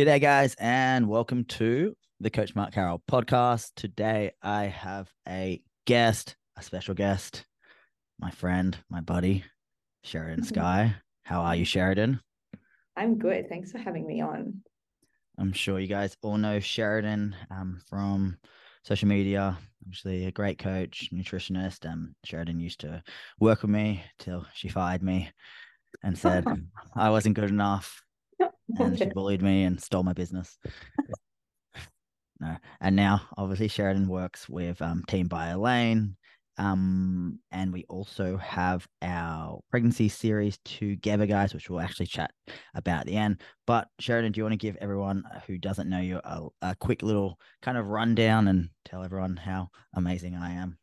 G'day, guys, and welcome to the Coach Mark Carroll podcast. Today, I have a guest, a special guest, my friend, my buddy, Sheridan Skye. How are you, Sheridan? I'm good. Thanks for having me on. I'm sure you guys all know Sheridan um, from social media. Obviously, a great coach, nutritionist. Um, Sheridan used to work with me till she fired me and said I wasn't good enough and she bullied me and stole my business. no, and now obviously Sheridan works with um, Team BioLayne, um, and we also have our pregnancy series together, guys, which we'll actually chat about at the end. But Sheridan, do you want to give everyone who doesn't know you a, a quick little kind of rundown and tell everyone how amazing I am?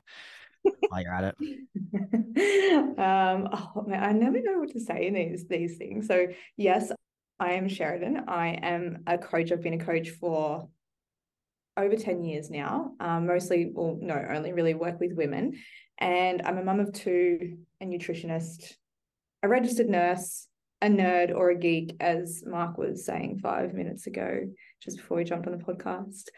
while you're at it? um, oh man, I never know what to say in these these things. So yes, I am Sheridan. I am a coach. I've been a coach for over 10 years now. Um, mostly, well, no, only really work with women. And I'm a mum of two, a nutritionist, a registered nurse, a nerd or a geek, as Mark was saying five minutes ago, just before we jumped on the podcast.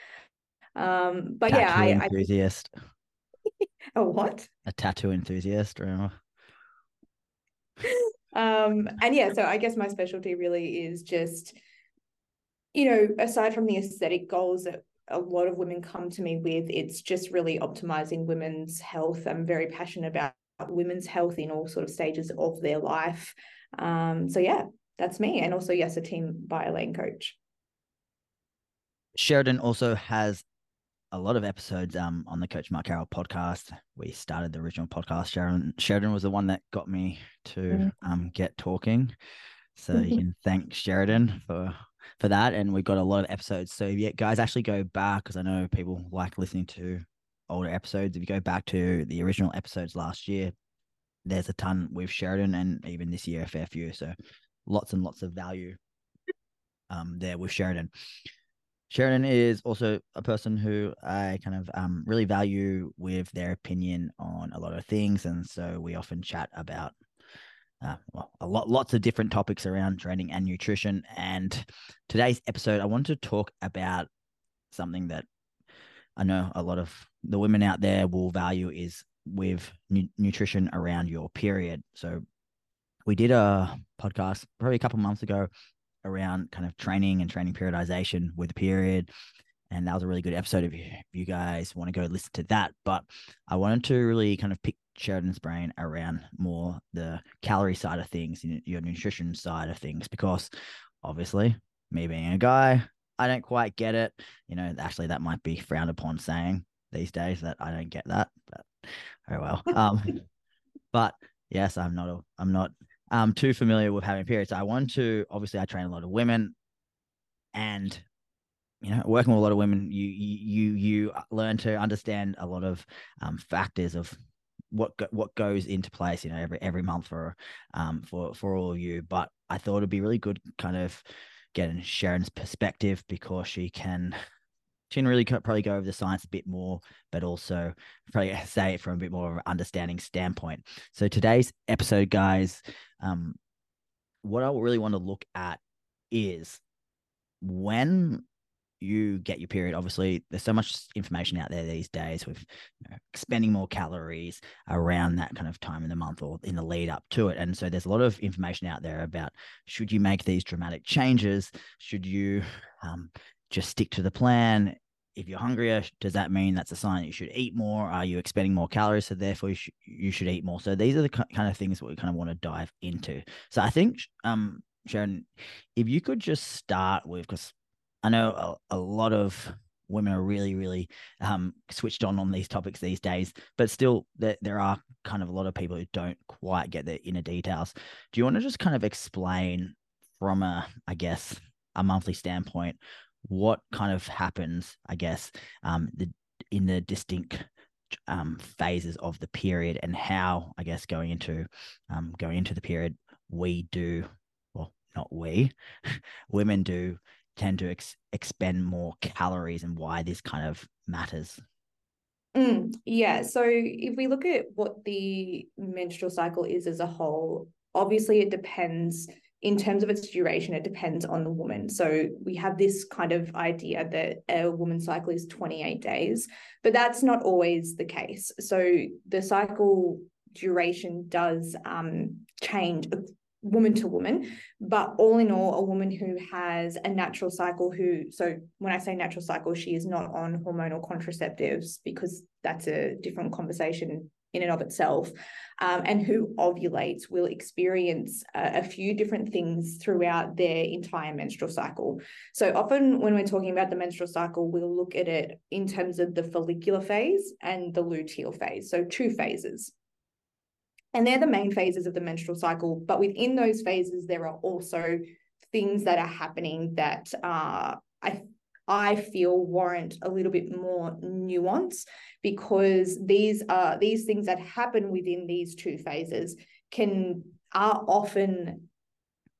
Um, but tattoo yeah, I enthusiast. I, a what? A tattoo enthusiast, remember? um, and yeah, so I guess my specialty really is just, you know, aside from the aesthetic goals that a lot of women come to me with, it's just really optimizing women's health. I'm very passionate about women's health in all sort of stages of their life. Um, so yeah, that's me. And also, yes, a team by Elaine coach. Sheridan also has a lot of episodes um, on the Coach Mark Carroll podcast. We started the original podcast. Sheridan Sheridan was the one that got me to mm-hmm. um, get talking. So you can thank Sheridan for for that. And we've got a lot of episodes. So yeah, guys, actually go back because I know people like listening to older episodes. If you go back to the original episodes last year, there's a ton with Sheridan, and even this year a fair few. So lots and lots of value um, there with Sheridan. Sheridan is also a person who I kind of um, really value with their opinion on a lot of things, and so we often chat about uh, well, a lot, lots of different topics around training and nutrition. And today's episode, I want to talk about something that I know a lot of the women out there will value is with nu- nutrition around your period. So we did a podcast probably a couple months ago around kind of training and training periodization with the period. And that was a really good episode if you, if you guys want to go listen to that. But I wanted to really kind of pick Sheridan's brain around more the calorie side of things, your nutrition side of things, because obviously, me being a guy, I don't quite get it. You know, actually, that might be frowned upon saying these days that I don't get that, but oh well. Um, but yes, I'm not. A, I'm not um too familiar with having periods. I want to. Obviously, I train a lot of women, and you know, working with a lot of women, you you you learn to understand a lot of um, factors of what go, what goes into place, you know, every every month for um for for all of you. But I thought it'd be really good, kind of getting Sharon's perspective because she can can really probably go over the science a bit more, but also probably say it from a bit more of an understanding standpoint. So today's episode, guys, um, what I really want to look at is when you get your period. Obviously, there's so much information out there these days with you know, expending more calories around that kind of time in the month or in the lead up to it. And so there's a lot of information out there about should you make these dramatic changes? Should you um, just stick to the plan? If you're hungrier, does that mean that's a sign you should eat more? Are you expending more calories? So therefore, you should, you should eat more. So these are the kind of things that we kind of want to dive into. So I think, um, Sharon, if you could just start with, because I know a, a lot of women are really, really um, switched on on these topics these days, but still, there, there are kind of a lot of people who don't quite get the inner details. Do you want to just kind of explain from a, I guess, a monthly standpoint, what kind of happens, I guess, um, the in the distinct um, phases of the period and how, I guess, going into um, going into the period, we do, well, not we, women do tend to ex- expend more calories and why this kind of matters? Mm, yeah. So if we look at what the menstrual cycle is as a whole, obviously it depends in terms of its duration, it depends on the woman. So we have this kind of idea that a woman's cycle is 28 days, but that's not always the case. So the cycle duration does um, change woman to woman but all in all a woman who has a natural cycle who so when i say natural cycle she is not on hormonal contraceptives because that's a different conversation in and of itself um, and who ovulates will experience a, few different things throughout their entire menstrual cycle so often when we're talking about the menstrual cycle we'll look at it in terms of the follicular phase and the luteal phase so two phases and they're the main phases of the menstrual cycle. But within those phases, there are also things that are happening that uh, I I feel warrant a little bit more nuance because these are these things that happen within these two phases can are often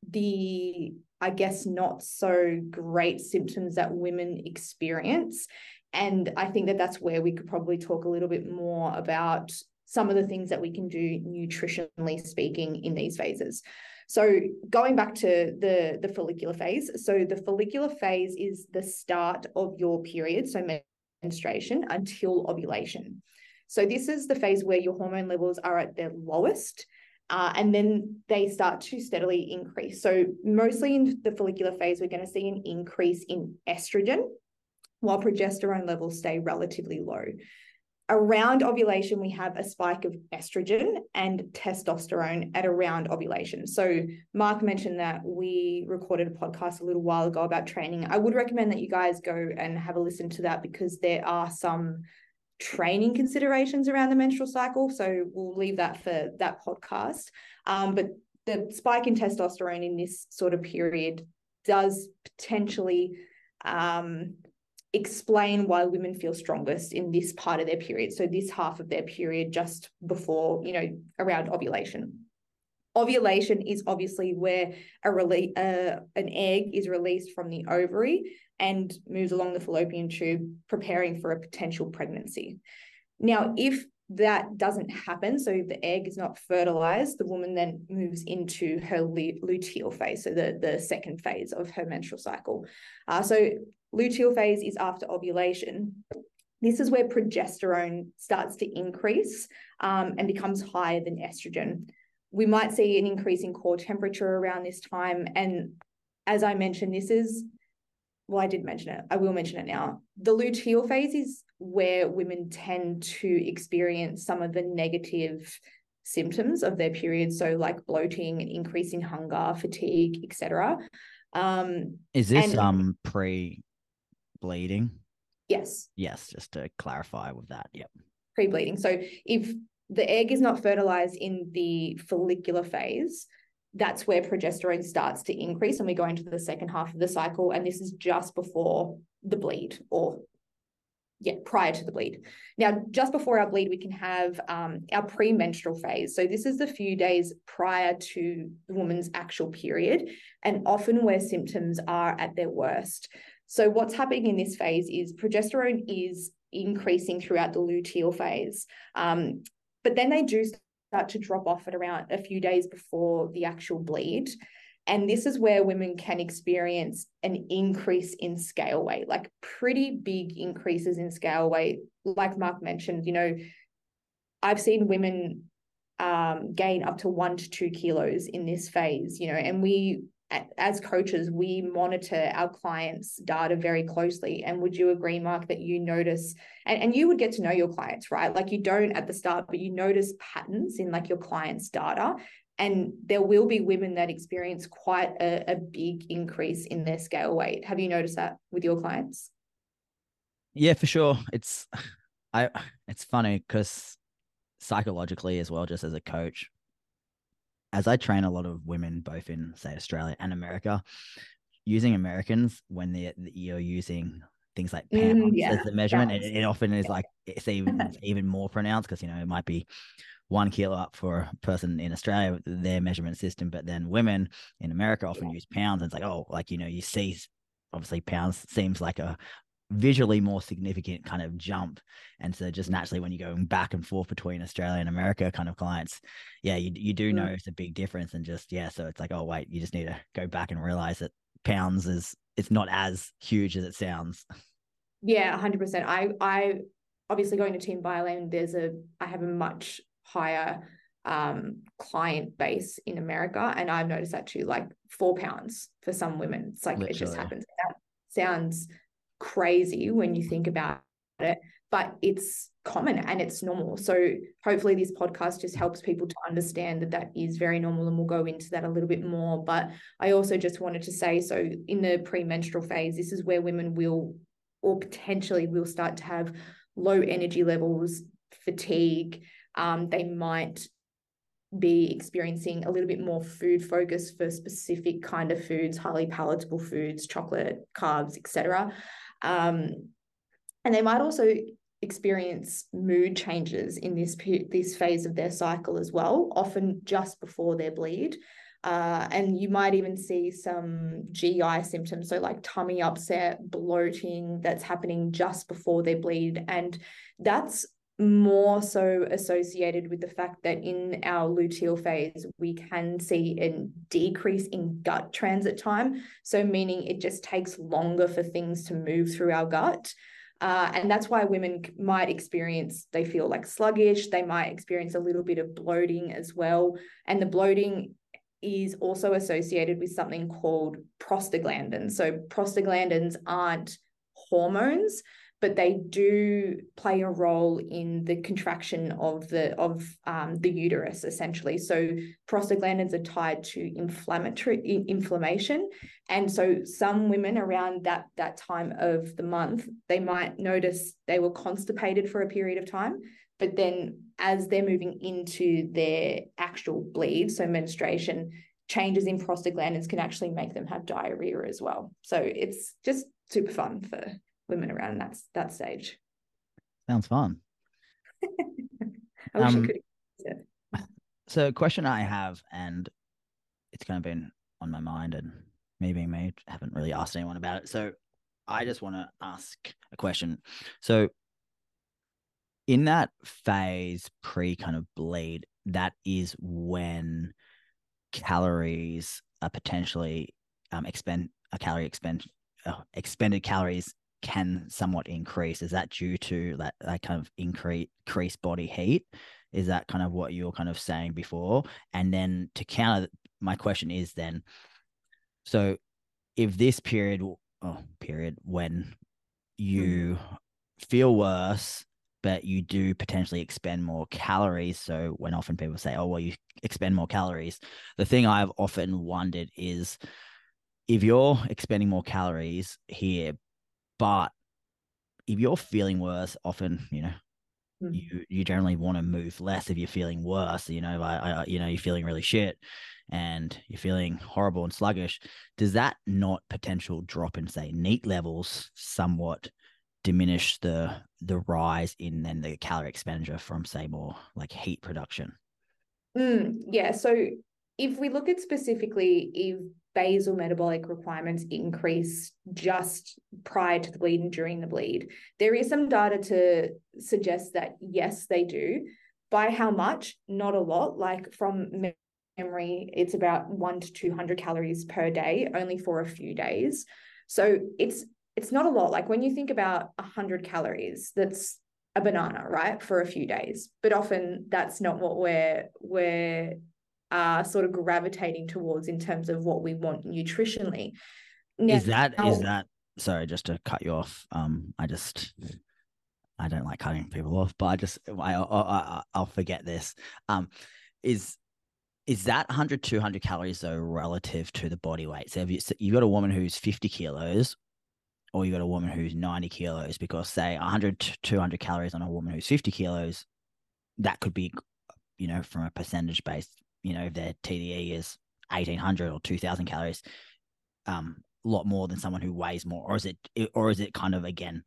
the I guess not so great symptoms that women experience. And I think that that's where we could probably talk a little bit more about some of the things that we can do nutritionally speaking in these phases. So going back to the, the follicular phase. So the follicular phase is the start of your period, so menstruation until ovulation. So this is the phase where your hormone levels are at their lowest. Uh, and then they start to steadily increase. So, mostly in the follicular phase, we're going to see an increase in estrogen while progesterone levels stay relatively low around ovulation, we have a spike of estrogen and testosterone at around ovulation. So, Mark mentioned that we recorded a podcast a little while ago about training. I would recommend that you guys go and have a listen to that because there are some training considerations around the menstrual cycle. So, we'll leave that for that podcast. Um, but the spike in testosterone in this sort of period does potentially um, explain why women feel strongest in this part of their period. So this half of their period just before, you know, around ovulation. Ovulation is obviously where a rele- uh, an egg is released from the ovary and moves along the fallopian tube, preparing for a potential pregnancy. Now, if that doesn't happen, so the egg is not fertilized, the woman then moves into her luteal phase, so the, the second phase of her menstrual cycle. Uh, so Luteal phase is after ovulation. This is where progesterone starts to increase um, and becomes higher than estrogen. We might see an increase in core temperature around this time. And as I mentioned, this is, well, I did mention it. I will mention it now. The luteal phase is where women tend to experience some of the negative symptoms of their period. So, like bloating, increasing hunger, fatigue, etc. Um, is this and, um pre bleeding? Yes. Yes, just to clarify with that. Yep. Pre bleeding. So if the egg is not fertilized in the follicular phase, that's where progesterone starts to increase and we go into the second half of the cycle and this is just before the bleed or yeah prior to the bleed now just before our bleed we can have um, our premenstrual phase so this is the few days prior to the woman's actual period and often where symptoms are at their worst so what's happening in this phase is progesterone is increasing throughout the luteal phase. Um, but then they do start to drop off at around a few days before the actual bleed. And this is where women can experience an increase in scale weight, like pretty big increases in scale weight. Like Mark mentioned, you know, I've seen women um, gain up to one to two kilos in this phase, you know, and we as coaches, we monitor our clients' data very closely. And would you agree, Mark, that you notice and, and you would get to know your clients, right? Like you don't at the start, but you notice patterns in like your clients' data. And there will be women that experience quite a, a big increase in their scale weight. Have you noticed that with your clients? Yeah, for sure. It's I it's funny because psychologically as well, just as a coach, as I train a lot of women, both in say Australia and America, using Americans when they're you're using things like pounds mm, yeah. as the measurement, it, it, often is like it's even even more pronounced because you know it might be one kilo up for a person in Australia their measurement system, but then women in America often yeah. use pounds. And it's like oh, like you know you see, obviously pounds seems like a visually more significant kind of jump. And so just naturally when you're going back and forth between Australia and America kind of clients, yeah, you you do mm. notice a big difference and just yeah, so it's like, oh wait, you just need to go back and realize that pounds is it's not as huge as it sounds. Yeah, hundred percent. I I obviously going to Team BioLayne, there's a I have a much higher um client base in America. And I've noticed that too, like four pounds for some women. It's like Literally. it just happens. That sounds crazy when you think about it, but it's common and it's normal. So hopefully this podcast just helps people to understand that that is very normal and we'll go into that a little bit more. But I also just wanted to say, so in the premenstrual phase, this is where women will or potentially will start to have low energy levels, fatigue. Um, they might be experiencing a little bit more food focus for specific kind of foods, highly palatable foods, chocolate, carbs, etc. Um, and they might also experience mood changes in this this phase of their cycle as well, often just before their bleed. Uh, and you might even see some GI symptoms, so like tummy upset, bloating that's happening just before they bleed. And that's more so associated with the fact that in our luteal phase, we can see a decrease in gut transit time. So, meaning it just takes longer for things to move through our gut. Uh, and that's why women might experience, they feel like sluggish, they might experience a little bit of bloating as well. And the bloating is also associated with something called prostaglandins. So prostaglandins aren't hormones, but they do play a role in the contraction of the of um, the uterus essentially. So prostaglandins are tied to inflammatory inflammation, and so some women around that that time of the month they might notice they were constipated for a period of time, but then as they're moving into their actual bleed, so menstruation, changes in prostaglandins can actually make them have diarrhea as well. So it's just super fun for women around that that stage. Sounds fun. I wish um, I could. So, a question I have, and it's kind of been on my mind, and me being me, haven't really asked anyone about it. So, I just want to ask a question. So, in that phase pre kind of bleed, that is when calories are potentially um, expend a calorie expend uh, expended calories can somewhat increase. Is that due to that that kind of increase increased body heat? Is that kind of what you were kind of saying before? And then to counter my question is then, so if this period oh, period when you mm. feel worse but you do potentially expend more calories. So when often people say, "Oh, well, you expend more calories," the thing I've often wondered is if you're expending more calories here, but if you're feeling worse, often you know mm. you you generally want to move less if you're feeling worse. You know, I, I you know you're feeling really shit and you're feeling horrible and sluggish. Does that not potential drop in say NEAT levels somewhat? diminish the the rise in then the calorie expenditure from say more like heat production mm, yeah so if we look at specifically if basal metabolic requirements increase just prior to the bleed and during the bleed there is some data to suggest that yes they do by how much not a lot like from memory it's about 1 to 200 calories per day only for a few days so it's it's not a lot. Like when you think about 100 calories, that's a banana, right? For a few days. But often that's not what we're, we're uh, sort of gravitating towards in terms of what we want nutritionally. Now, is that, is that, sorry, just to cut you off. Um, I just, I don't like cutting people off, but I just, I, I, I'll forget this. Um, is, is that 100 200 calories though relative to the body weight so if you, so you've got a woman who's 50 kilos or you got a woman who's 90 kilos because say 100 to 200 calories on a woman who's 50 kilos that could be you know from a percentage base you know if their TDEE is 1800 or 2000 calories um a lot more than someone who weighs more or is it or is it kind of again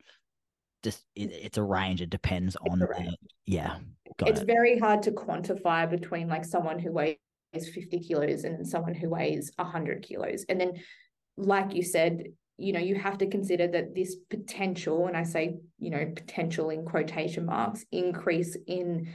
just it, it's a range it depends on the yeah it's it. very hard to quantify between like someone who weighs 50 kilos and someone who weighs 100 kilos and then like you said you know you have to consider that this potential and i say you know potential in quotation marks increase in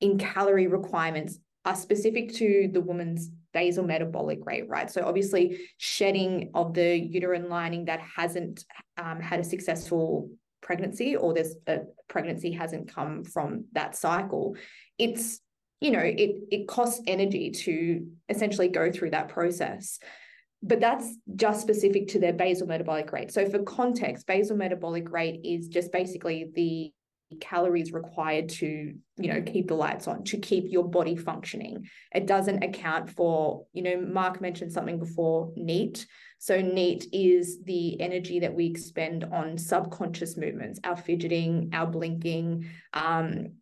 in calorie requirements are specific to the woman's basal metabolic rate right so obviously shedding of the uterine lining that hasn't um, had a successful pregnancy or this a pregnancy hasn't come from that cycle it's you know it it costs energy to essentially go through that process but that's just specific to their basal metabolic rate. So, for context, basal metabolic rate is just basically the calories required to you know keep the lights on to keep your body functioning. It doesn't account for you know mark mentioned something before neat. So neat is the energy that we expend on subconscious movements our fidgeting our blinking um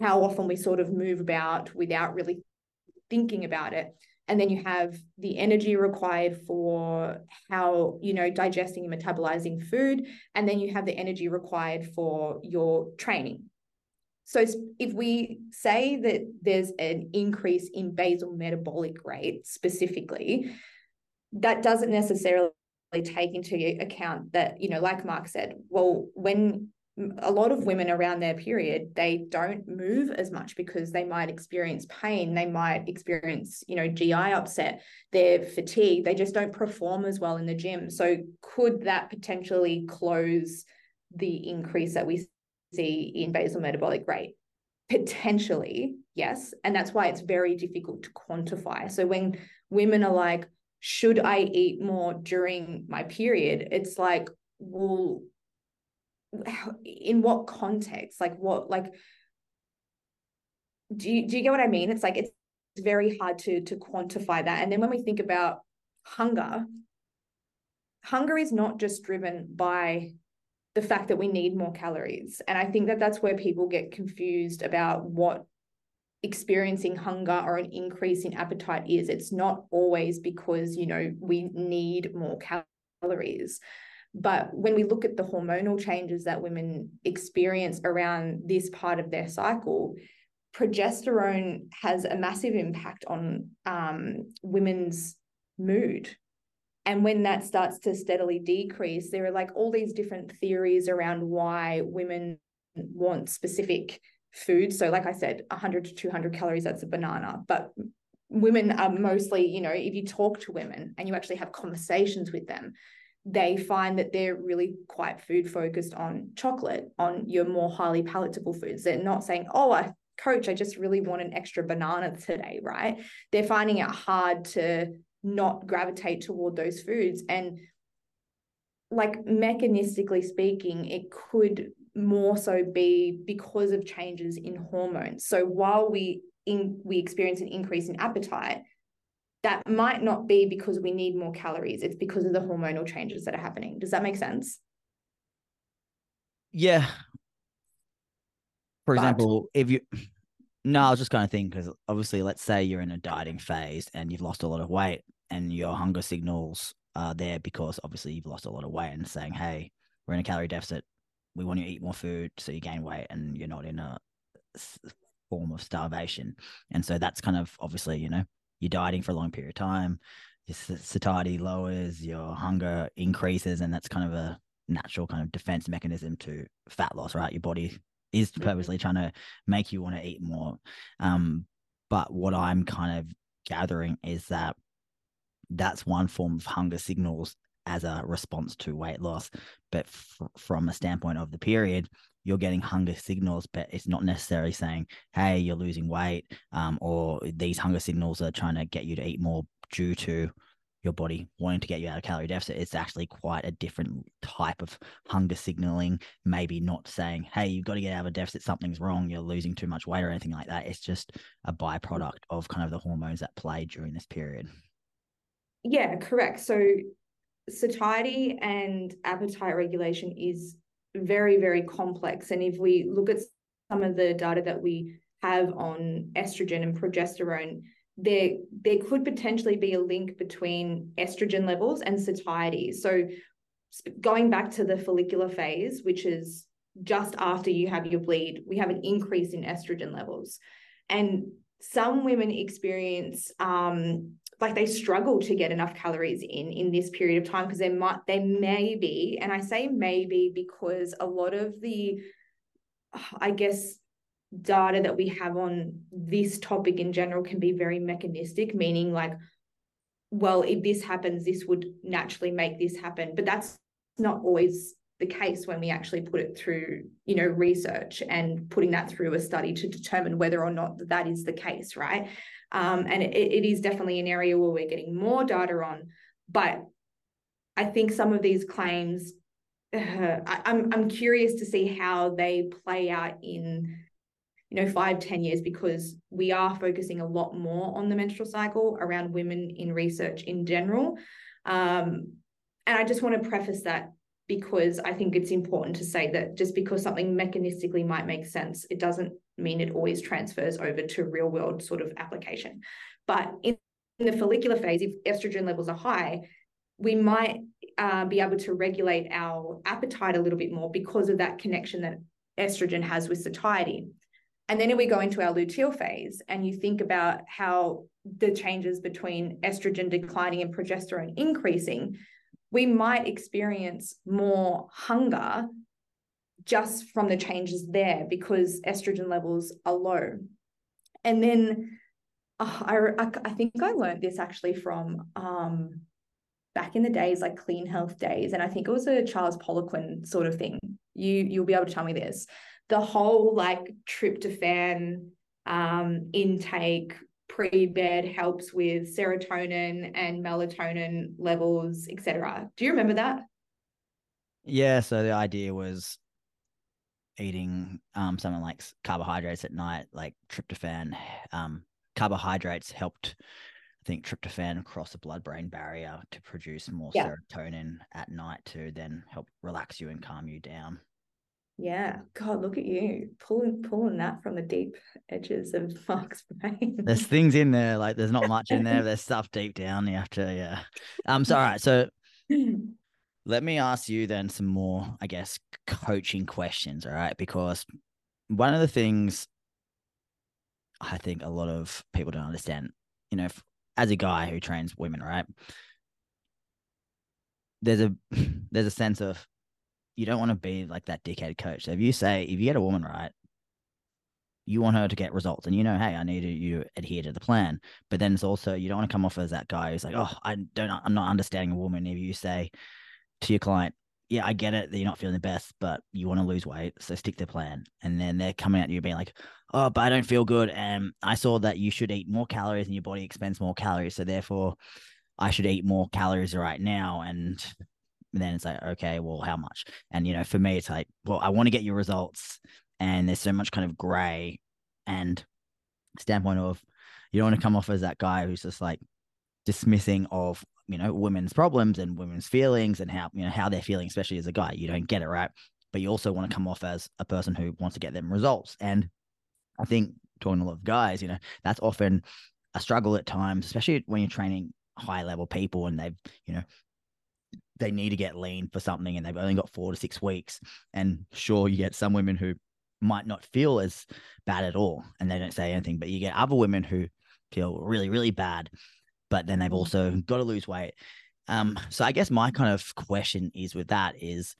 how often we sort of move about without really thinking about it and then you have the energy required for how you know digesting and metabolizing food. And then you have the energy required for your training. So if we say that there's an increase in basal metabolic rate specifically that doesn't necessarily take into account that you know like mark said well when a lot of women around their period they don't move as much because they might experience pain they might experience you know gi upset they're fatigued they just don't perform as well in the gym. So could that potentially close the increase that we see in basal metabolic rate? Potentially yes and that's why it's very difficult to quantify. So when women are like should i eat more during my period? It's like well in what context? Like what like do you, do you get what i mean? It's like it's very hard to to quantify that. And then when we think about hunger hunger is not just driven by the fact that we need more calories. And i think that that's where people get confused about what experiencing hunger or an increase in appetite is. It's not always because you know we need more calories but when we look at the hormonal changes that women experience around this part of their cycle, progesterone has a massive impact on um, women's mood. And when that starts to steadily decrease, there are like all these different theories around why women want specific foods. So, like I said, 100 to 200 calories, that's a banana. But women are mostly, you know, if you talk to women and you actually have conversations with them, they find that they're really quite food focused on chocolate, on your more highly palatable foods. They're not saying, oh, I coach, I just really want an extra banana today, right? They're finding it hard to not gravitate toward those foods. And like mechanistically speaking, it could more so be because of changes in hormones. So while we in we experience an increase in appetite, that might not be because we need more calories. It's because of the hormonal changes that are happening. Does that make sense? Yeah. For but... example, if you no, I was just kind of thinking because obviously, let's say you're in a dieting phase and you've lost a lot of weight, and your hunger signals are there because obviously you've lost a lot of weight and saying, "Hey, we're in a calorie deficit. We want you to eat more food so you gain weight, and you're not in a form of starvation." And so that's kind of obviously, you know, you're dieting for a long period of time, your satiety lowers, your hunger increases, and that's kind of a natural kind of defense mechanism to fat loss, right? Your body is purposely trying to make you want to eat more. Um, but what I'm kind of gathering is that that's one form of hunger signals as a response to weight loss. But f- from a standpoint of the period, you're getting hunger signals, but it's not necessarily saying, hey, you're losing weight, um, or these hunger signals are trying to get you to eat more due to your body wanting to get you out of calorie deficit. It's actually quite a different type of hunger signaling. Maybe not saying, hey, you've got to get out of a deficit, something's wrong, you're losing too much weight or anything like that. It's just a byproduct of kind of the hormones that play during this period. Yeah, correct. So satiety and appetite regulation is very, very complex. And if we look at some of the data that we have on estrogen and progesterone, there, there could potentially be a link between estrogen levels and satiety. So going back to the follicular phase, which is just after you have your bleed, we have an increase in estrogen levels. And some women experience um, like they struggle to get enough calories in in this period of time because they might they may be and i say maybe because a lot of the i guess data that we have on this topic in general can be very mechanistic meaning like well if this happens this would naturally make this happen but that's not always the case when we actually put it through you know research and putting that through a study to determine whether or not that is the case right? Um, and it, it is definitely an area where we're getting more data on but i think some of these claims uh, I, I'm, I'm curious to see how they play out in you know five ten years because we are focusing a lot more on the menstrual cycle around women in research in general. Um, and i just want to preface that because I think it's important to say that just because something mechanistically might make sense, it doesn't mean it always transfers over to real world sort of application. But in, in the follicular phase, if estrogen levels are high, we might uh, be able to regulate our appetite a little bit more because of that connection that estrogen has with satiety. And then if we go into our luteal phase and you think about how the changes between estrogen declining and progesterone increasing, we might experience more hunger just from the changes there because estrogen levels are low. And then uh, I, I think I learned this actually from um, back in the days, like clean health days. And I think it was a Charles Poliquin sort of thing. You, you'll be able to tell me this. The whole like tryptophan um, intake pre-bed helps with serotonin and melatonin levels, etc. Do you remember that? Yeah, so the idea was eating um something like carbohydrates at night, like tryptophan. Um, carbohydrates helped, I think, tryptophan cross the blood-brain barrier to produce more yeah. serotonin at night to then help relax you and calm you down. Yeah, God, look at you pulling pulling that from the deep edges of Mark's brain. There's things in there, like there's not much in there. There's stuff deep down. You have to, yeah. Um, so all right, so let me ask you then some more, I guess, coaching questions. All right, because one of the things I think a lot of people don't understand, you know, as a guy who trains women, right? There's a there's a sense of you don't want to be like that dickhead coach. So if you say if you get a woman right, you want her to get results, and you know, hey, I need you to adhere to the plan. But then it's also you don't want to come off as that guy who's like, oh, I don't, I'm not understanding a woman. If you say to your client, yeah, I get it that you're not feeling the best, but you want to lose weight, so stick to the plan. And then they're coming at you being like, oh, but I don't feel good, and I saw that you should eat more calories, and your body expends more calories, so therefore. I should eat more calories right now. And and then it's like, okay, well, how much? And you know, for me, it's like, well, I want to get your results, and there's so much kind of gray and standpoint of you don't want to come off as that guy who's just like dismissing of you know women's problems and women's feelings and how you know how they're feeling, especially as a guy. You don't get it right, but you also want to come off as a person who wants to get them results. And I think talking to a lot of guys, you know, that's often a struggle at times, especially when you're training high level people and they've you know they need to get lean for something and they've only got four to six weeks. And sure, you get some women who might not feel as bad at all and they don't say anything, but you get other women who feel really, really bad, but then they've also got to lose weight. Um, so I guess my kind of question is with that is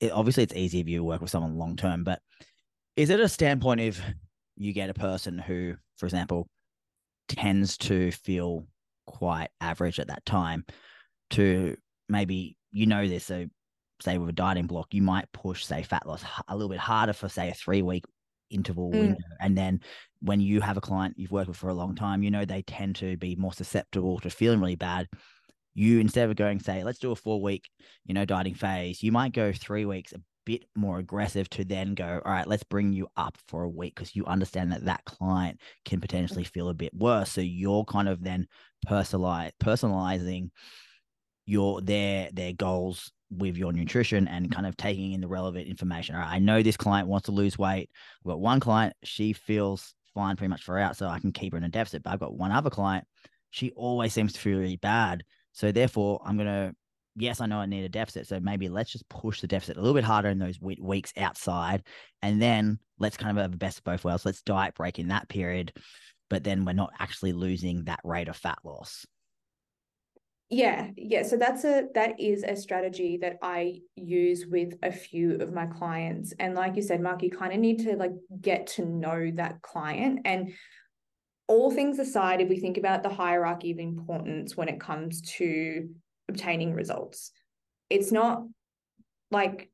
it, obviously it's easy if you work with someone long term, but is it a standpoint if you get a person who, for example, tends to feel quite average at that time to maybe you know this. So, say with a dieting block, you might push, say, fat loss a little bit harder for, say, a three week interval mm. window. And then when you have a client you've worked with for a long time, you know they tend to be more susceptible to feeling really bad. You instead of going, say, let's do a four week, you know, dieting phase, you might go three weeks a bit more aggressive to then go, all right, let's bring you up for a week because you understand that that client can potentially feel a bit worse. So you're kind of then personalize, personalizing your their their goals with your nutrition and kind of taking in the relevant information. All right, I know this client wants to lose weight. I've got one client, she feels fine pretty much for out, so I can keep her in a deficit. But I've got one other client, she always seems to feel really bad. So therefore, I'm gonna yes, I know I need a deficit. So maybe let's just push the deficit a little bit harder in those weeks outside. And then let's kind of have the best of both worlds. Let's diet break in that period, but then we're not actually losing that rate of fat loss. Yeah, yeah. So that's a that is a strategy that I use with a few of my clients. And like you said, Mark, you kind of need to like get to know that client. And all things aside, if we think about the hierarchy of importance when it comes to obtaining results. It's not like,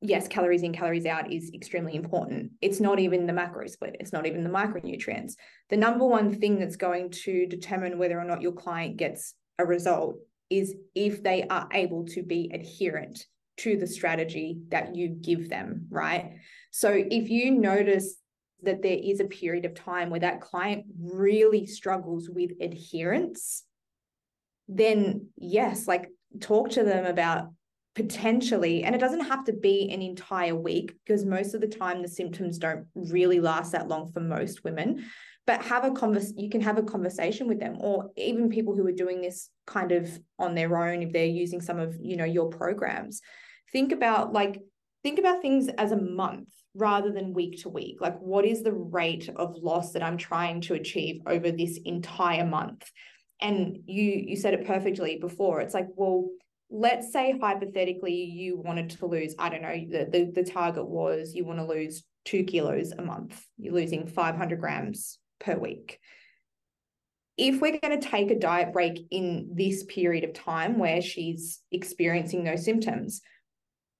yes, calories in, calories out is extremely important. It's not even the macro split, it's not even the micronutrients. The number one thing that's going to determine whether or not your client gets a result is if they are able to be adherent to the strategy that you give them, right? So if you notice that there is a period of time where that client really struggles with adherence, then yes, like talk to them about potentially, and it doesn't have to be an entire week because most of the time the symptoms don't really last that long for most women. But have a convers you can have a conversation with them, or even people who are doing this kind of on their own if they're using some of you know your programs. Think about like think about things as a month rather than week to week. Like, what is the rate of loss that I'm trying to achieve over this entire month? and you you said it perfectly before it's like well let's say hypothetically you wanted to lose i don't know the, the, the target was you want to lose two kilos a month you're losing 500 grams per week. If we're going to take a diet break in this period of time where she's experiencing those symptoms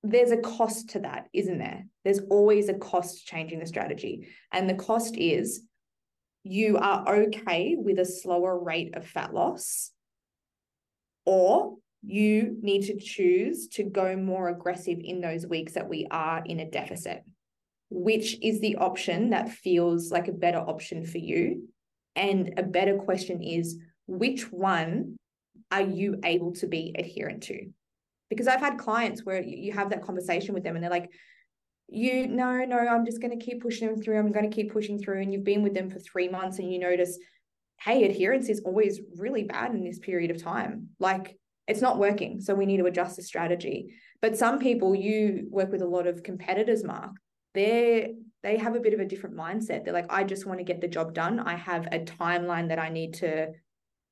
there's a cost to that isn't there? There's always a cost changing the strategy. And the cost is you are okay with a slower rate of fat loss, or you need to choose to go more aggressive in those weeks that we are in a deficit. Which is the option that feels like a better option for you? And a better question is which one are you able to be adherent to? Because I've had clients where you have that conversation with them and they're like, you no no i'm just going to keep pushing them through. I'm going to keep pushing through. And you've been with them for three months and you notice hey adherence is always really bad in this period of time. Like it's not working. So we need to adjust the strategy. But some people you work with a lot of competitors mark they they have a bit of a different mindset. They're like i just want to get the job done. I have a timeline that i need to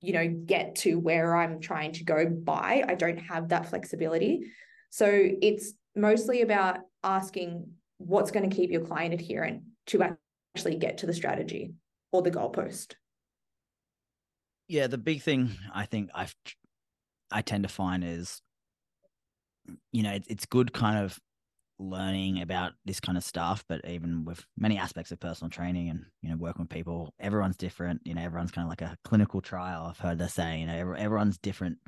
you know get to where i'm trying to go by. I don't have that flexibility. So it's mostly about asking what's going to keep your client adherent to actually get to the strategy or the goalpost. Yeah, the big thing I think I've I tend to find is, you know, it's good kind of learning about this kind of stuff, but even with many aspects of personal training and you know working with people, everyone's different. You know, everyone's kind of like a clinical trial. I've heard they say, you know, everyone's different,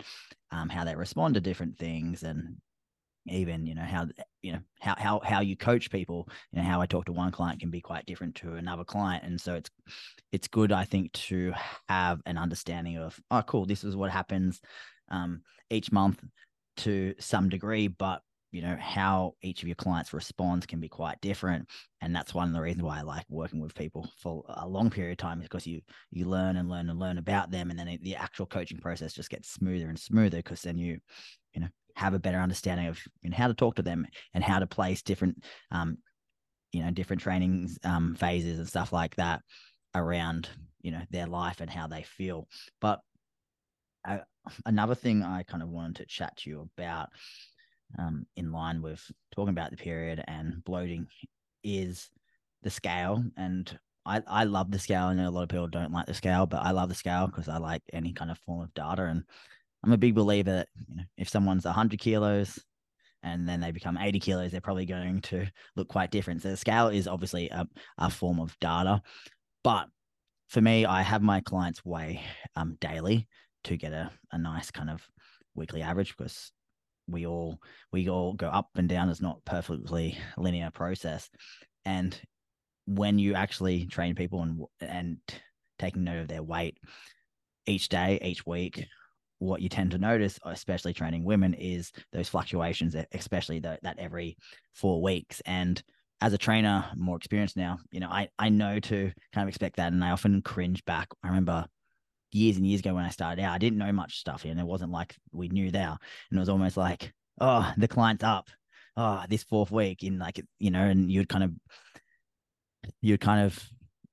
um, how they respond to different things, and even you know how you know how how how you coach people you know how i talk to one client can be quite different to another client and so it's it's good i think to have an understanding of oh cool this is what happens um, each month to some degree but you know how each of your clients responds can be quite different. And that's one of the reasons why i like working with people for a long period of time is because you you learn and learn and learn about them. And then the actual coaching process just gets smoother and smoother because then you you know have a better understanding of you know, how to talk to them and how to place different um, you know different trainings um, phases and stuff like that around you know their life and how they feel. But uh, another thing i kind of wanted to chat to you about um, in line with talking about the period and bloating is the scale and I, I love the scale. I know a lot of people don't like the scale, but I love the scale because I like any kind of form of data. And I'm a big believer that you know, if someone's 100 kilos and then they become 80 kilos, they're probably going to look quite different. So the scale is obviously a, a form of data. But for me, I have my clients weigh um, daily to get a, a nice kind of weekly average because we all we all go up and down. It's not perfectly linear process. And when you actually train people and and taking note of their weight each day, each week, what you tend to notice, especially training women, is those fluctuations, especially the, that every four weeks. And as a trainer, more experienced now, you know, I, I know to kind of expect that. And I often cringe back. I remember years and years ago when I started out, I didn't know much stuff, and it wasn't like we knew there, and it was almost like, oh, the client's up, oh, this fourth week in like you know, and you'd kind of you'd kind of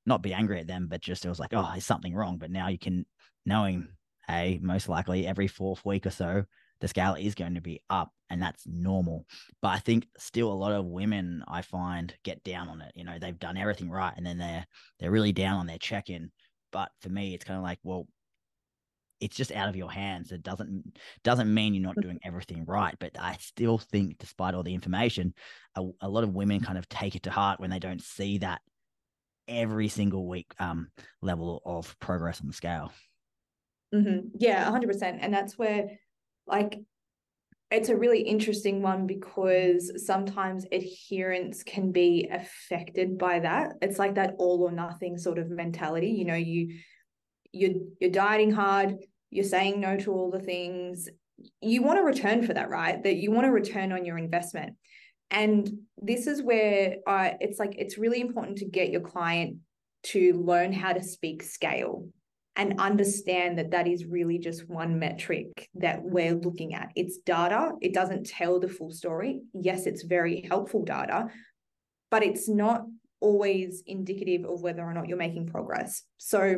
not be angry at them, but just it was like, oh, there's something wrong. But now you can knowing, hey, most likely every fourth week or so, the scale is going to be up and that's normal. But I think still a lot of women I find get down on it. You know, they've done everything right and then they're they're really down on their check-in. But for me, it's kind of like, well, it's just out of your hands. It doesn't doesn't mean you're not doing everything right. But I still think, despite all the information, a, a lot of women kind of take it to heart when they don't see that every single week um, level of progress on the scale. Mm-hmm. Yeah, 100%. And that's where, like, it's a really interesting one because sometimes adherence can be affected by that. It's like that all or nothing sort of mentality. You know, you you're you're dieting hard, you're saying no to all the things. You want to return for that, right? That you want to return on your investment. And this is where uh, it's like it's really important to get your client to learn how to speak scale and understand that that is really just one metric that we're looking at. It's data, it doesn't tell the full story. Yes, it's very helpful data, but it's not always indicative of whether or not you're making progress. So,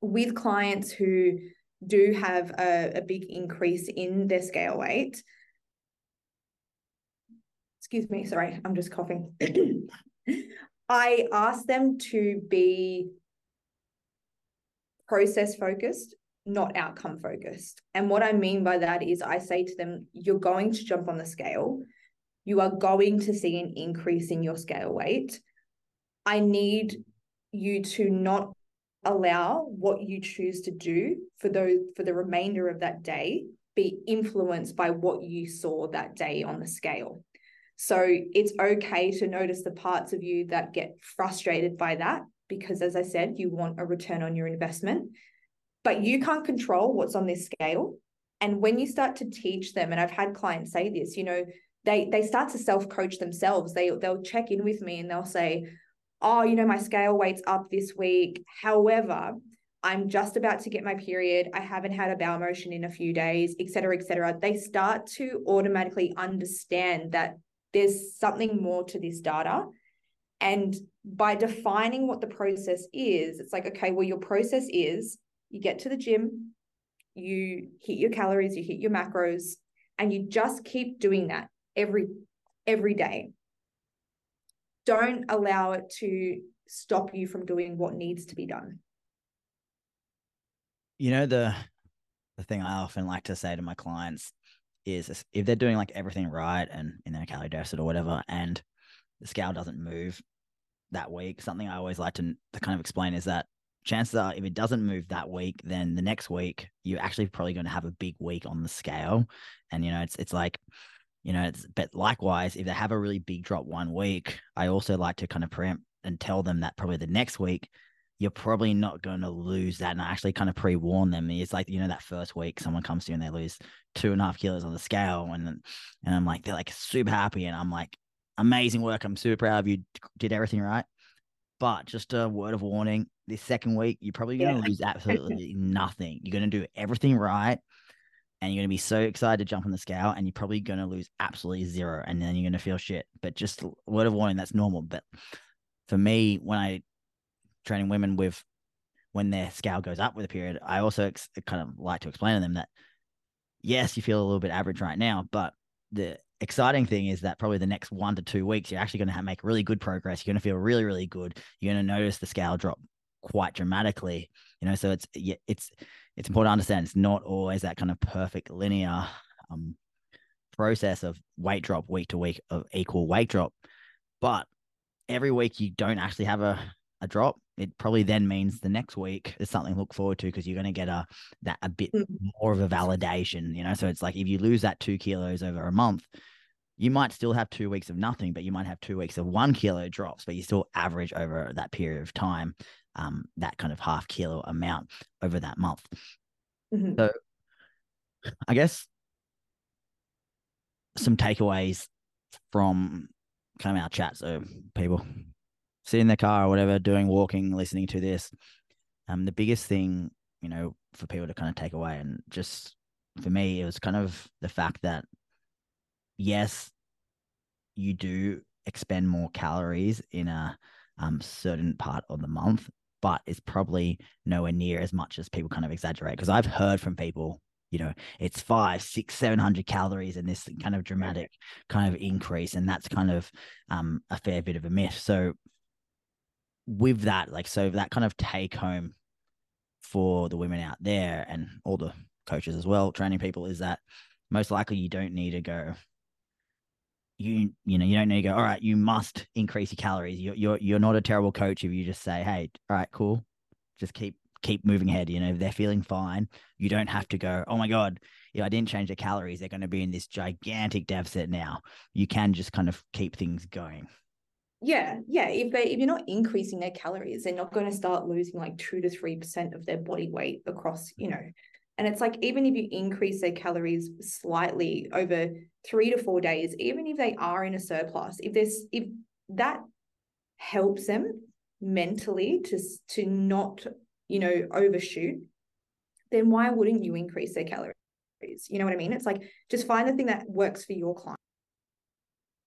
with clients who do have a, a big increase in their scale weight, excuse me, sorry, I'm just coughing. I ask them to be process focused, not outcome focused. And what I mean by that is I say to them, you're going to jump on the scale. You are going to see an increase in your scale weight. I need you to not allow what you choose to do for those for the remainder of that day be influenced by what you saw that day on the scale. So it's okay to notice the parts of you that get frustrated by that, because as I said, you want a return on your investment, but you can't control what's on this scale. And when you start to teach them, and I've had clients say this, you know, they they start to self-coach themselves. They they'll check in with me and they'll say, Oh, you know, my scale weight's up this week. However, I'm just about to get my period. I haven't had a bowel motion in a few days, et cetera, et cetera. They start to automatically understand that there's something more to this data. And by defining what the process is, it's like, okay, well, your process is you get to the gym, you hit your calories, you hit your macros, and you just keep doing that every every day. Don't allow it to stop you from doing what needs to be done. You know the the thing I often like to say to my clients is if they're doing like everything right and in their calorie deficit or whatever, and the scale doesn't move that week, something I always like to, to kind of explain is that chances are if it doesn't move that week, then the next week you're actually probably going to have a big week on the scale. And you know, it's it's like, you know, it's but likewise, if they have a really big drop one week, I also like to kind of preempt and tell them that probably the next week you're probably not going to lose that. And I actually kind of pre warn them. It's like, you know, that first week someone comes to you and they lose two and a half kilos on the scale. And, and I'm like, they're like super happy. And I'm like, amazing work. I'm super proud of you. Did everything right. But just a word of warning this second week, you're probably going to yeah. lose absolutely nothing. You're going to do everything right. And you're going to be so excited to jump on the scale, and you're probably going to lose absolutely zero. And then you're going to feel shit. But just a word of warning, that's normal. But for me, when I training women with when their scale goes up with a period, I also ex- kind of like to explain to them that yes, you feel a little bit average right now, but the exciting thing is that probably the next one to two weeks, you're actually going to make really good progress. You're going to feel really, really good. You're going to notice the scale drop quite dramatically. You know, so it's it's it's important to understand it's not always that kind of perfect linear um, process of weight drop week to week of equal weight drop, but every week you don't actually have a a drop, it probably then means the next week is something to look forward to because you're going to get a that a bit mm. more of a validation, you know. So it's like if you lose that two kilos over a month, you might still have two weeks of nothing, but you might have two weeks of one kilo drops, but you still average over that period of time, um, that kind of half kilo amount over that month. Mm-hmm. So I guess some takeaways from kind of our chat. So people sit in the car or whatever, doing walking, listening to this. Um, the biggest thing you know, for people to kind of take away. And just for me, it was kind of the fact that, yes, you do expend more calories in a um, certain part of the month, but it's probably nowhere near as much as people kind of exaggerate. Because I've heard from people, you know, it's five, six, seven hundred calories and this kind of dramatic kind of increase, and that's kind of um, a fair bit of a myth. So with that, like, so that kind of take home for the women out there and all the coaches as well, training people, is that most likely you don't need to go you you know you don't need to go all right you must increase your calories. You're you're, you're not a terrible coach if you just say hey all right cool. Just keep keep moving ahead you know they're feeling fine you don't have to go oh my god if i didn't change the calories they're going to be in this gigantic deficit now you can just kind of keep things going yeah yeah if they if you're not increasing their calories they're not going to start losing like 2 to 3% of their body weight across you know and it's like, even if you increase their calories slightly over three to four days, even if they are in a surplus, if there's, if that helps them mentally to, to not, you know, overshoot, then why wouldn't you increase their calories? You know what I mean? It's like, just find the thing that works for your client.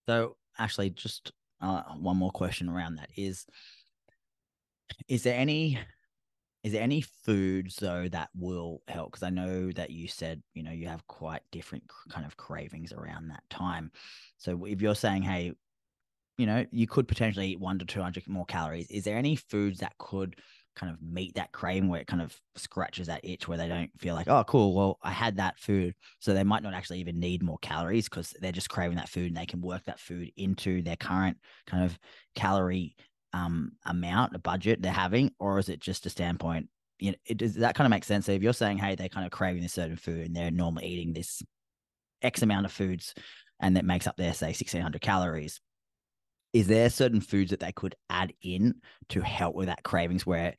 So, actually, just uh, one more question around that is, is there any is there any foods though that will help? Because i know that you said you know you have quite different kind of cravings around that time. So if you're saying hey you know you could potentially eat one to 200 more calories is there any foods that could kind of meet that craving where it kind of scratches that itch where they don't feel like oh cool well i had that food so they might not actually even need more calories because they're just craving that food and they can work that food into their current kind of calorie um, amount, a budget they're having, or is it just a standpoint? You know, it, does that kind of make sense? So if you're saying, hey, they're kind of craving this certain food and they're normally eating this X amount of foods and that makes up their, say, 1600 calories, is there certain foods that they could add in to help with that cravings where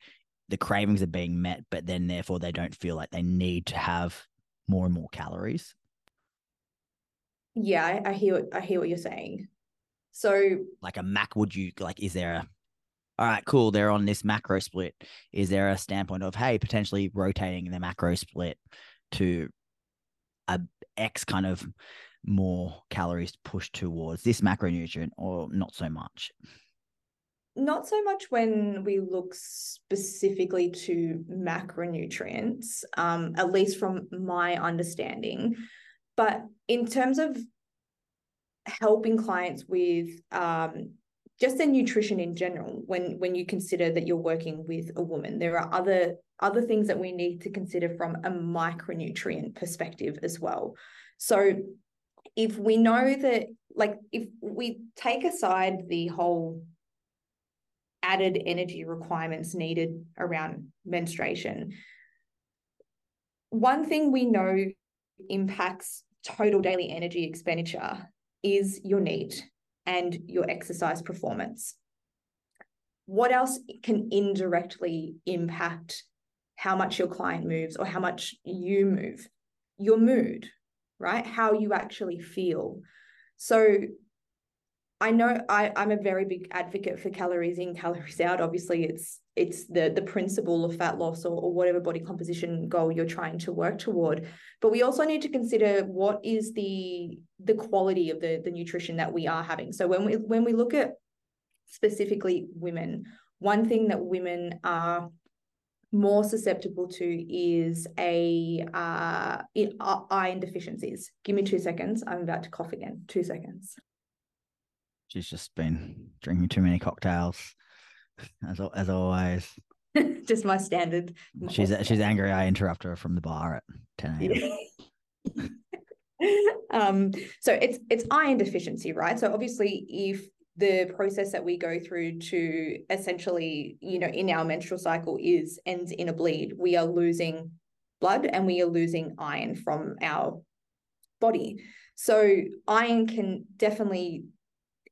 the cravings are being met, but then therefore they don't feel like they need to have more and more calories? Yeah, I, I hear I hear what you're saying. So, like a mac, would you like? Is there a all right, cool, they're on this macro split. Is there a standpoint of, hey, potentially rotating the macro split to a X kind of more calories pushed towards this macronutrient or not so much? Not so much when we look specifically to macronutrients, um, at least from my understanding. But in terms of helping clients with um, just their nutrition in general when when you consider that you're working with a woman there are other other things that we need to consider from a micronutrient perspective as well so if we know that like if we take aside the whole added energy requirements needed around menstruation one thing we know impacts total daily energy expenditure is your NEAT and your exercise performance. What else can indirectly impact how much your client moves or how much you move? Your mood, right? How you actually feel. So I know I, I'm a very big advocate for calories in, calories out. Obviously, it's it's the the principle of fat loss or, or whatever body composition goal you're trying to work toward. But we also need to consider what is the the quality of the the nutrition that we are having. So when we when we look at specifically women, one thing that women are more susceptible to is a uh, uh iron deficiencies. Give me two seconds. I'm about to cough again. Two seconds. She's just been drinking too many cocktails, as as always. just my standard. She's she's angry. I interrupt her from the bar at ten a.m. um, so it's it's iron deficiency, right? So obviously, if the process that we go through to essentially, you know, in our menstrual cycle is ends in a bleed, we are losing blood and we are losing iron from our body. So iron can definitely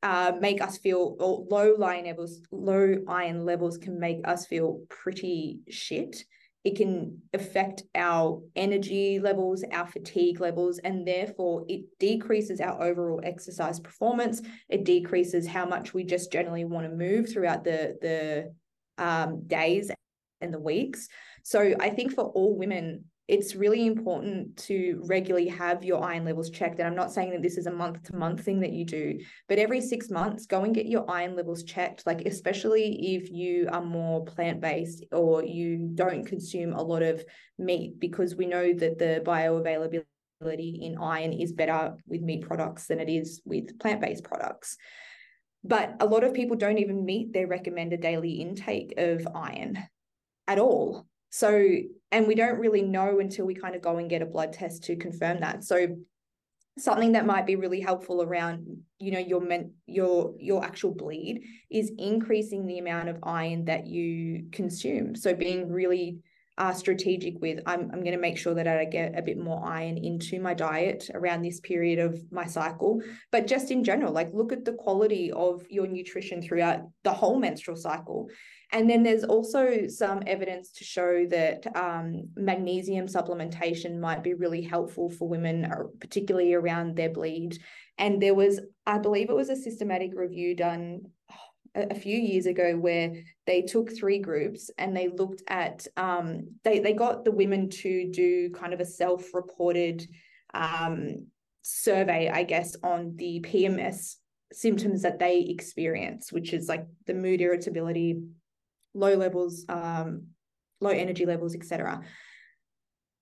uh, make us feel or low iron levels low iron levels can make us feel pretty shit it can affect our energy levels our fatigue levels and therefore it decreases our overall exercise performance. It decreases how much we just generally want to move throughout the the um, days and the weeks. So I think for all women, it's really important to regularly have your iron levels checked. And I'm not saying that this is a month to month thing that you do, but every six months, go and get your iron levels checked. Like, especially if you are more plant based or you don't consume a lot of meat, because we know that the bioavailability in iron is better with meat products than it is with plant based products. But a lot of people don't even meet their recommended daily intake of iron at all. So, and we don't really know until we kind of go and get a blood test to confirm that. So, something that might be really helpful around, you know, your men, your your actual bleed is increasing the amount of iron that you consume. So, being really uh, strategic with I'm, I'm going to make sure that I get a bit more iron into my diet around this period of my cycle. But just in general, like look at the quality of your nutrition throughout the whole menstrual cycle. And then there's also some evidence to show that um, magnesium supplementation might be really helpful for women, uh, particularly around their bleed. And there was, I believe it was a systematic review done a, few years ago where they took three groups and they looked at, um, they, they got the women to do kind of a self reported um, survey, I guess, on the PMS symptoms that they experience, which is like the mood irritability, low levels, um, low energy levels, etc.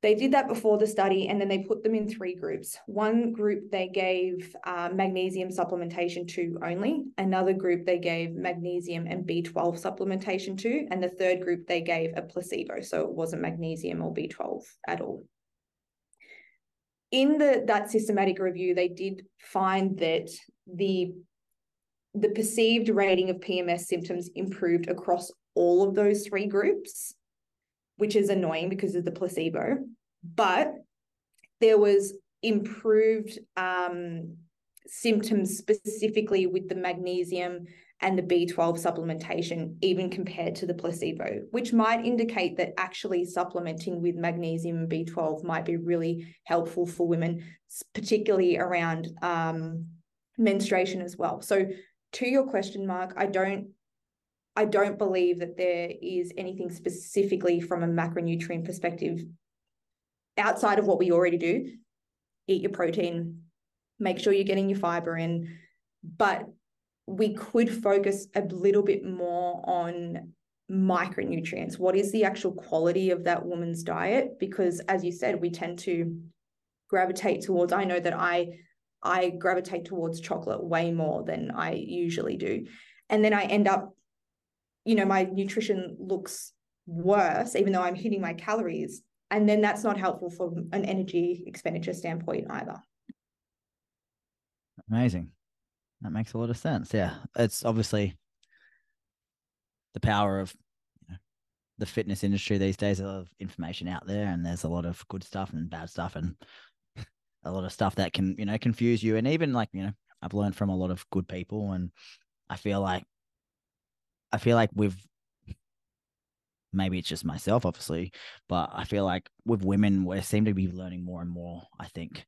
They did that before the study and then they put them in three groups. One group they gave uh, magnesium supplementation to only, another group they gave magnesium and B12 supplementation to, and the third group they gave a placebo. So it wasn't magnesium or B12 at all. In the that systematic review, they did find that the the perceived rating of PMS symptoms improved across all of those three groups, which is annoying because of the placebo. But there was improved um, symptoms specifically with the magnesium and the B12 supplementation, even compared to the placebo, which might indicate that actually supplementing with magnesium and B12 might be really helpful for women, particularly around um, menstruation as well. So, to your question, Mark, I don't I don't believe that there is anything specifically from a macronutrient perspective outside of what we already do. Eat your protein, make sure you're getting your fiber in, but we could focus a little bit more on micronutrients. What is the actual quality of that woman's diet? Because as you said, we tend to gravitate towards, I know that I I gravitate towards chocolate way more than I usually do. And then I end up you know, my nutrition looks worse, even though I'm hitting my calories. And then that's not helpful from an energy expenditure standpoint either. Amazing. That makes a lot of sense. Yeah. It's obviously the power of you know, the fitness industry these days. A lot of information out there, and there's a lot of good stuff and bad stuff, and a lot of stuff that can, you know, confuse you. And even like, you know, I've learned from a lot of good people, and I feel like I feel like with maybe it's just myself, obviously, but I feel like with women, we seem to be learning more and more. I think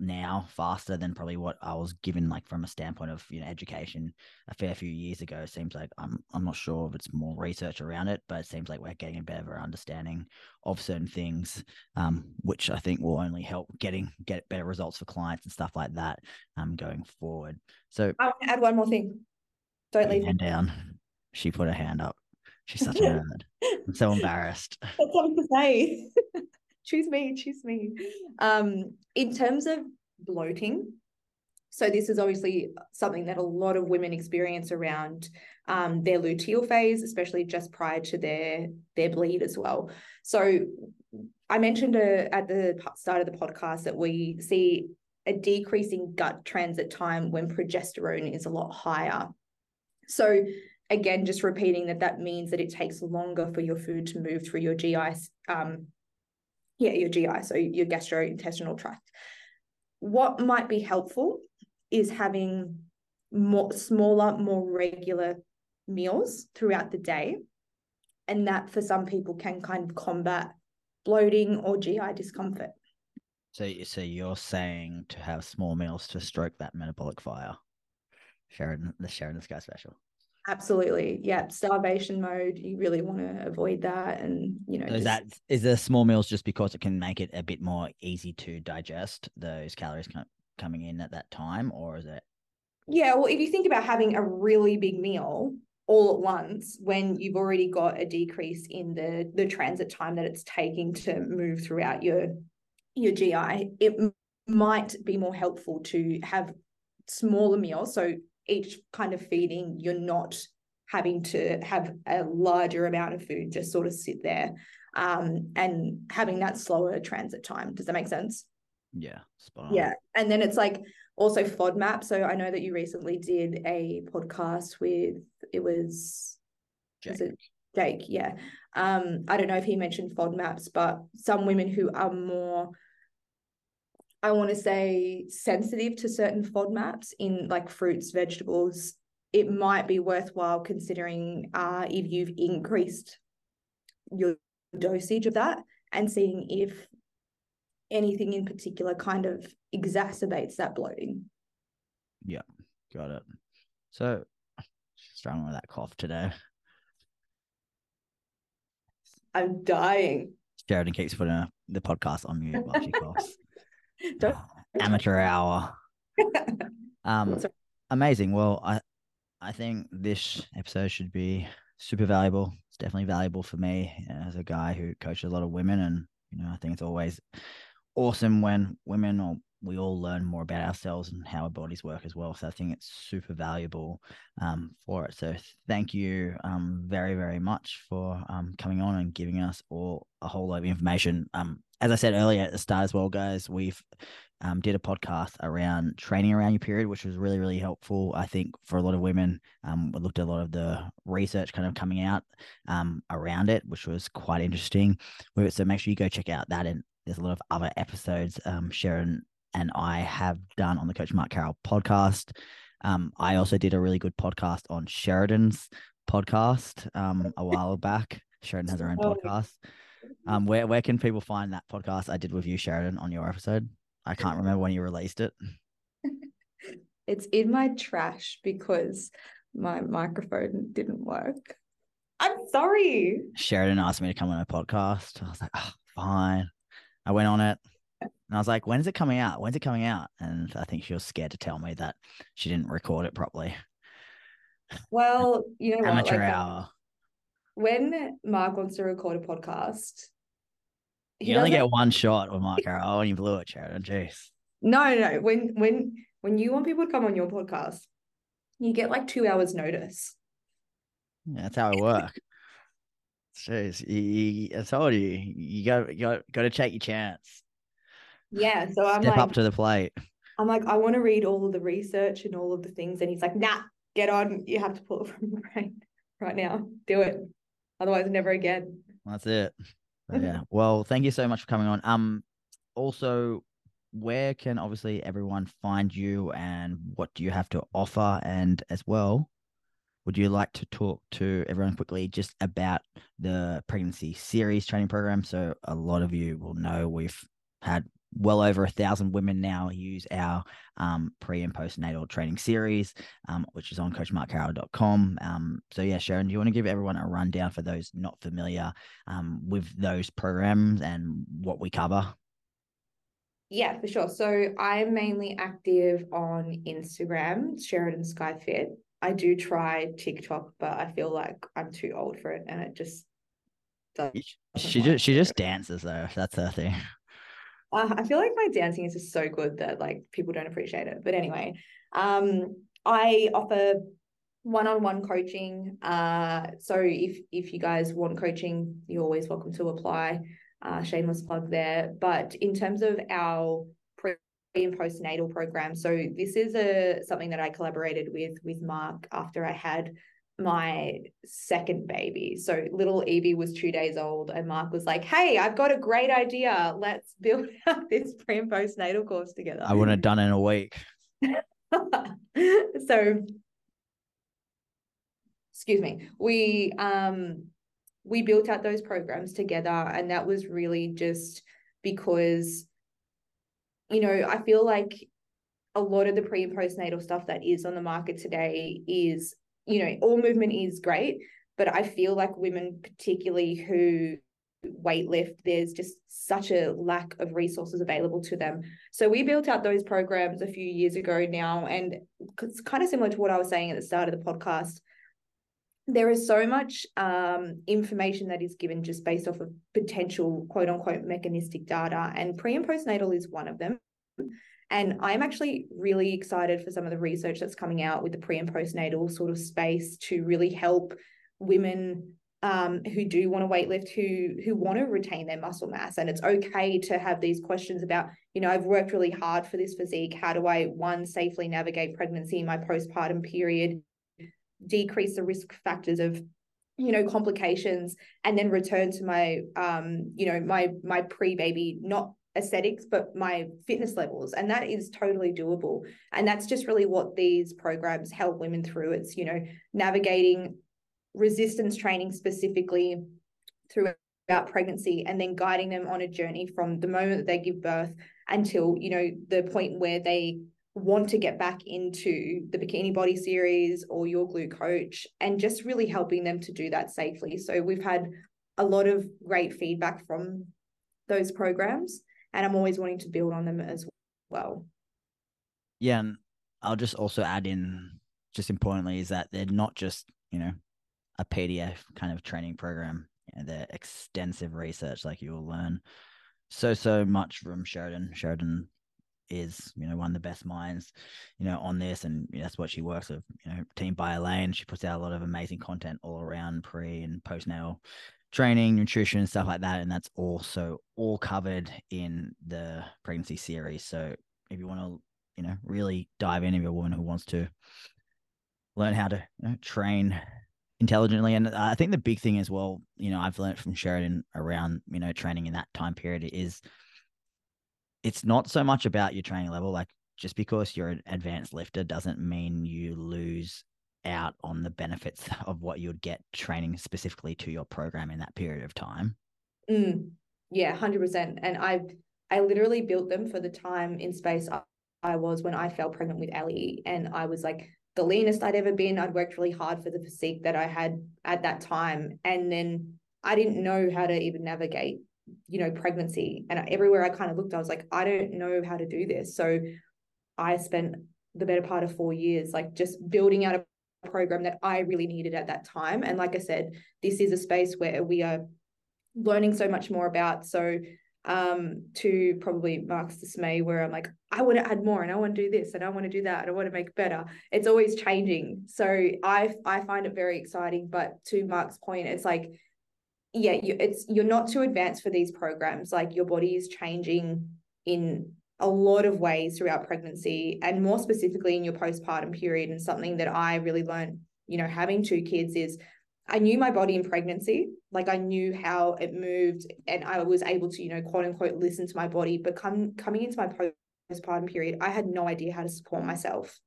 now faster than probably what I was given, like from a standpoint of you know education a fair few years ago. It seems like I'm I'm not sure if it's more research around it, but it seems like we're getting a better understanding of certain things, um, which I think will only help getting get better results for clients and stuff like that, um, going forward. So I'll add one more thing. Don't leave hand down. She put her hand up. She's such a nerd. I'm so embarrassed. That's something to say. choose me, choose me. Um, in terms of bloating, so this is obviously something that a lot of women experience around um, their luteal phase, especially just prior to their their bleed as well. So I mentioned uh, at the start of the podcast that we see a decreasing gut transit time when progesterone is a lot higher. So again, just repeating that that means that it takes longer for your food to move through your GI, um, yeah, your GI, so your gastrointestinal tract. What might be helpful is having more smaller, more regular meals throughout the day. And that for some people can kind of combat bloating or GI discomfort. So, so you're saying to have small meals to stroke that metabolic fire, Sharon, the Sharon the Skye special. Absolutely. Yeah. Starvation mode. You really want to avoid that. And, you know, So is just- that is the small meals just because it can make it a bit more easy to digest those calories coming in at that time, or is it? Yeah, well, if you think about having a really big meal all at once when you've already got a decrease in the the transit time that it's taking to move throughout your your GI, it might be more helpful to have smaller meals. So each kind of feeding, you're not having to have a larger amount of food just sort of sit there um, and having that slower transit time. Does that make sense? Yeah. Yeah. And then it's like also FODMAP. So I know that you recently did a podcast with it was was Jake. it Jake, yeah. Um, I don't know if he mentioned FODMAPs, but some women who are more I want to say sensitive to certain FODMAPs in like fruits, vegetables, it might be worthwhile considering uh, if you've increased your dosage of that and seeing if anything in particular kind of exacerbates that bloating. Yeah, got it. So, struggling with that cough today. I'm dying. Sheridan keeps putting uh, the podcast on mute while she coughs. Don't- Amateur hour. Um, amazing. Well, I, I think this episode should be super valuable. It's definitely valuable for me as a guy who coaches a lot of women, and you know, I think it's always awesome when women or we all learn more about ourselves and how our bodies work as well. So I think it's super valuable um, for it. So thank you um, very, very much for um, coming on and giving us all a whole lot of information. Um, as I said earlier at the start as well, guys, we've um, did a podcast around training around your period, which was really, really helpful. I think for a lot of women, um, we looked at a lot of the research kind of coming out around it, which was quite interesting. So make sure you go check out that. And there's a lot of other episodes um, Sharon and I have done on the Coach Mark Carroll podcast. Um, I also did a really good podcast on Sheridan's podcast um, a while back. Sheridan has her own Oh. podcast. Um, where where can people find that podcast I did with you, Sheridan, on your episode? I can't remember when you released it. It's in my trash because my microphone didn't work. I'm sorry. Sheridan asked me to come on a podcast. I was like, oh, fine. I went on it. And I was like, when's it coming out? When's it coming out? And I think she was scared to tell me that she didn't record it properly. Well, you know what? Like, hour. when Mark wants to record a podcast, You only get one shot with Mark Carroll. Oh, and you blew it, Sheridan. Oh, jeez. no, no. When when when you want people to come on your podcast, you get like two hours notice. Yeah, that's how I work. Jeez, you, you- I told you, you got you got got to take your chance. Yeah. So I'm Step like, up to the plate. I'm like, I want to read all of the research and all of the things, and he's like, Nah, get on. You have to pull it from the brain right now. Do it. Otherwise, never again. That's it. Yeah. Well, thank you so much for coming on. Um, also, where can obviously everyone find you, and what do you have to offer? And as well, would you like to talk to everyone quickly just about the pregnancy series training program? So a lot of you will know we've had well over a thousand women now use our um, pre and postnatal training series, um, which is on coachmarkcarroll.com. Um, so yeah, Sharon, do you want to give everyone a rundown for those not familiar um, with those programs and what we cover? Yeah, for sure. So I'm mainly active on Instagram, Sheridan Skyefit. I do try TikTok, but I feel like I'm too old for it, and it just. doesn't She just she just dances though. That's her thing. Uh, I feel like my dancing is just so good that like people don't appreciate it. But anyway, um, I offer one-on-one coaching. Uh, so if if you guys want coaching, you're always welcome to apply. Uh, shameless plug there. But in terms of our pre and postnatal program, so this is a something that I collaborated with with Mark after I had my second baby. So little Evie was two days old, and Mark was like, Hey, I've got a great idea. Let's build out this pre and postnatal course together. I wouldn't have done it in a week. so excuse me. We um we built out those programs together, and that was really just because you know, I feel like a lot of the pre and postnatal stuff that is on the market today is you know, all movement is great, but I feel like women, particularly who weightlift, there's just such a lack of resources available to them. So we built out those programs a few years ago now, and it's kind of similar to what I was saying at the start of the podcast. There is so much um, information that is given just based off of potential quote unquote mechanistic data, and pre and postnatal is one of them. And I'm actually really excited for some of the research that's coming out with the pre and postnatal sort of space to really help women um, who do want to weightlift, who who want to retain their muscle mass, and it's okay to have these questions about, you know, I've worked really hard for this physique. How do I one safely navigate pregnancy my postpartum period, decrease the risk factors of, you know, complications, and then return to my, um, you know, my my pre baby not aesthetics but my fitness levels and that is totally doable. And that's just really what these programs help women through. It's you know navigating resistance training specifically throughout pregnancy and then guiding them on a journey from the moment that they give birth until you know the point where they want to get back into the bikini body series or your glute coach and just really helping them to do that safely. So we've had a lot of great feedback from those programs and i'm always wanting to build on them as well yeah and i'll just also add in just importantly is that they're not just you know a PDF kind of training program. You know, the extensive research, like you will learn so so much from Sheridan. Sheridan is you know one of the best minds you know on this and that's what she works with you know team BioLayne she puts out a lot of amazing content all around pre and postnatal training nutrition stuff like that and that's also all covered in the pregnancy series so if you want to you know really dive in if you're a woman who wants to learn how to you know, train intelligently. And I think the big thing as well, you know, I've learned from Sheridan around, you know, training in that time period is it's not so much about your training level. Like just because you're an advanced lifter doesn't mean you lose out on the benefits of what you'd get training specifically to your program in that period of time. Mm, yeah, hundred percent. And I, I literally built them for the time in space I, I was when I fell pregnant with Ellie, and I was like, the leanest I'd ever been. I'd worked really hard for the physique that I had at that time. And then I didn't know how to even navigate, you know, pregnancy. And everywhere I kind of looked, I was like, I don't know how to do this. So I spent the better part of four years, like just building out a program that I really needed at that time. And like I said, this is a space where we are learning so much more about. So um, to probably Mark's dismay, where I'm like, I want to add more and I want to do this and I want to do that and I want to make better. It's always changing. So I I find it very exciting. But to Mark's point, it's like, yeah, you, it's you're not too advanced for these programs. Like your body is changing in a lot of ways throughout pregnancy and more specifically in your postpartum period. And something that I really learned, you know, having two kids is I knew my body in pregnancy, like I knew how it moved, and I was able to, you know, quote unquote, listen to my body. But come coming into my postpartum period, I had no idea how to support myself.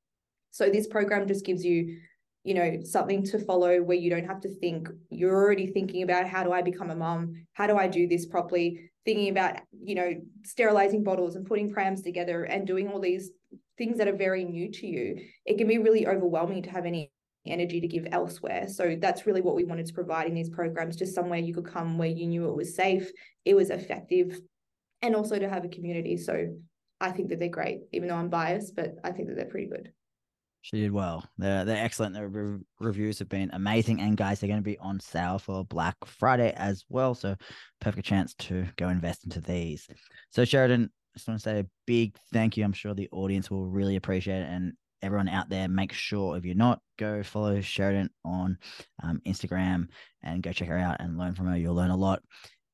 So this program just gives you, you know, something to follow where you don't have to think. You're already thinking about how do I become a mom? How do I do this properly? Thinking mm. about, you know, sterilizing bottles and putting prams together and doing all these things that are very new to you. It can be really overwhelming to have any energy to give elsewhere. So that's really what we wanted to provide in these programs, just somewhere you could come where you knew it was safe, it was effective, and also to have a community. So I think that they're great, even though I'm biased, but I think that they're pretty good. She did well. They're they're excellent. The re- reviews have been amazing, and guys, they're going to be on sale for Black Friday as well. So perfect chance to go invest into these. So Sheridan, I just want to say a big thank you. I'm sure the audience will really appreciate it, and everyone out there, make sure if you're not, go follow Sheridan on um, Instagram and go check her out and learn from her. You'll learn a lot.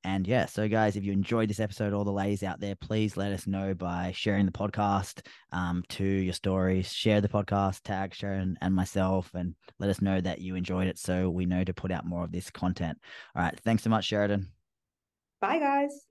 And yeah, so guys, if you enjoyed this episode, all the ladies out there, please let us know by sharing the podcast um, to your stories. Share the podcast, tag Sharon and myself, and let us know that you enjoyed it so we know to put out more of this content. All right. Thanks so much, Sheridan. Bye, guys.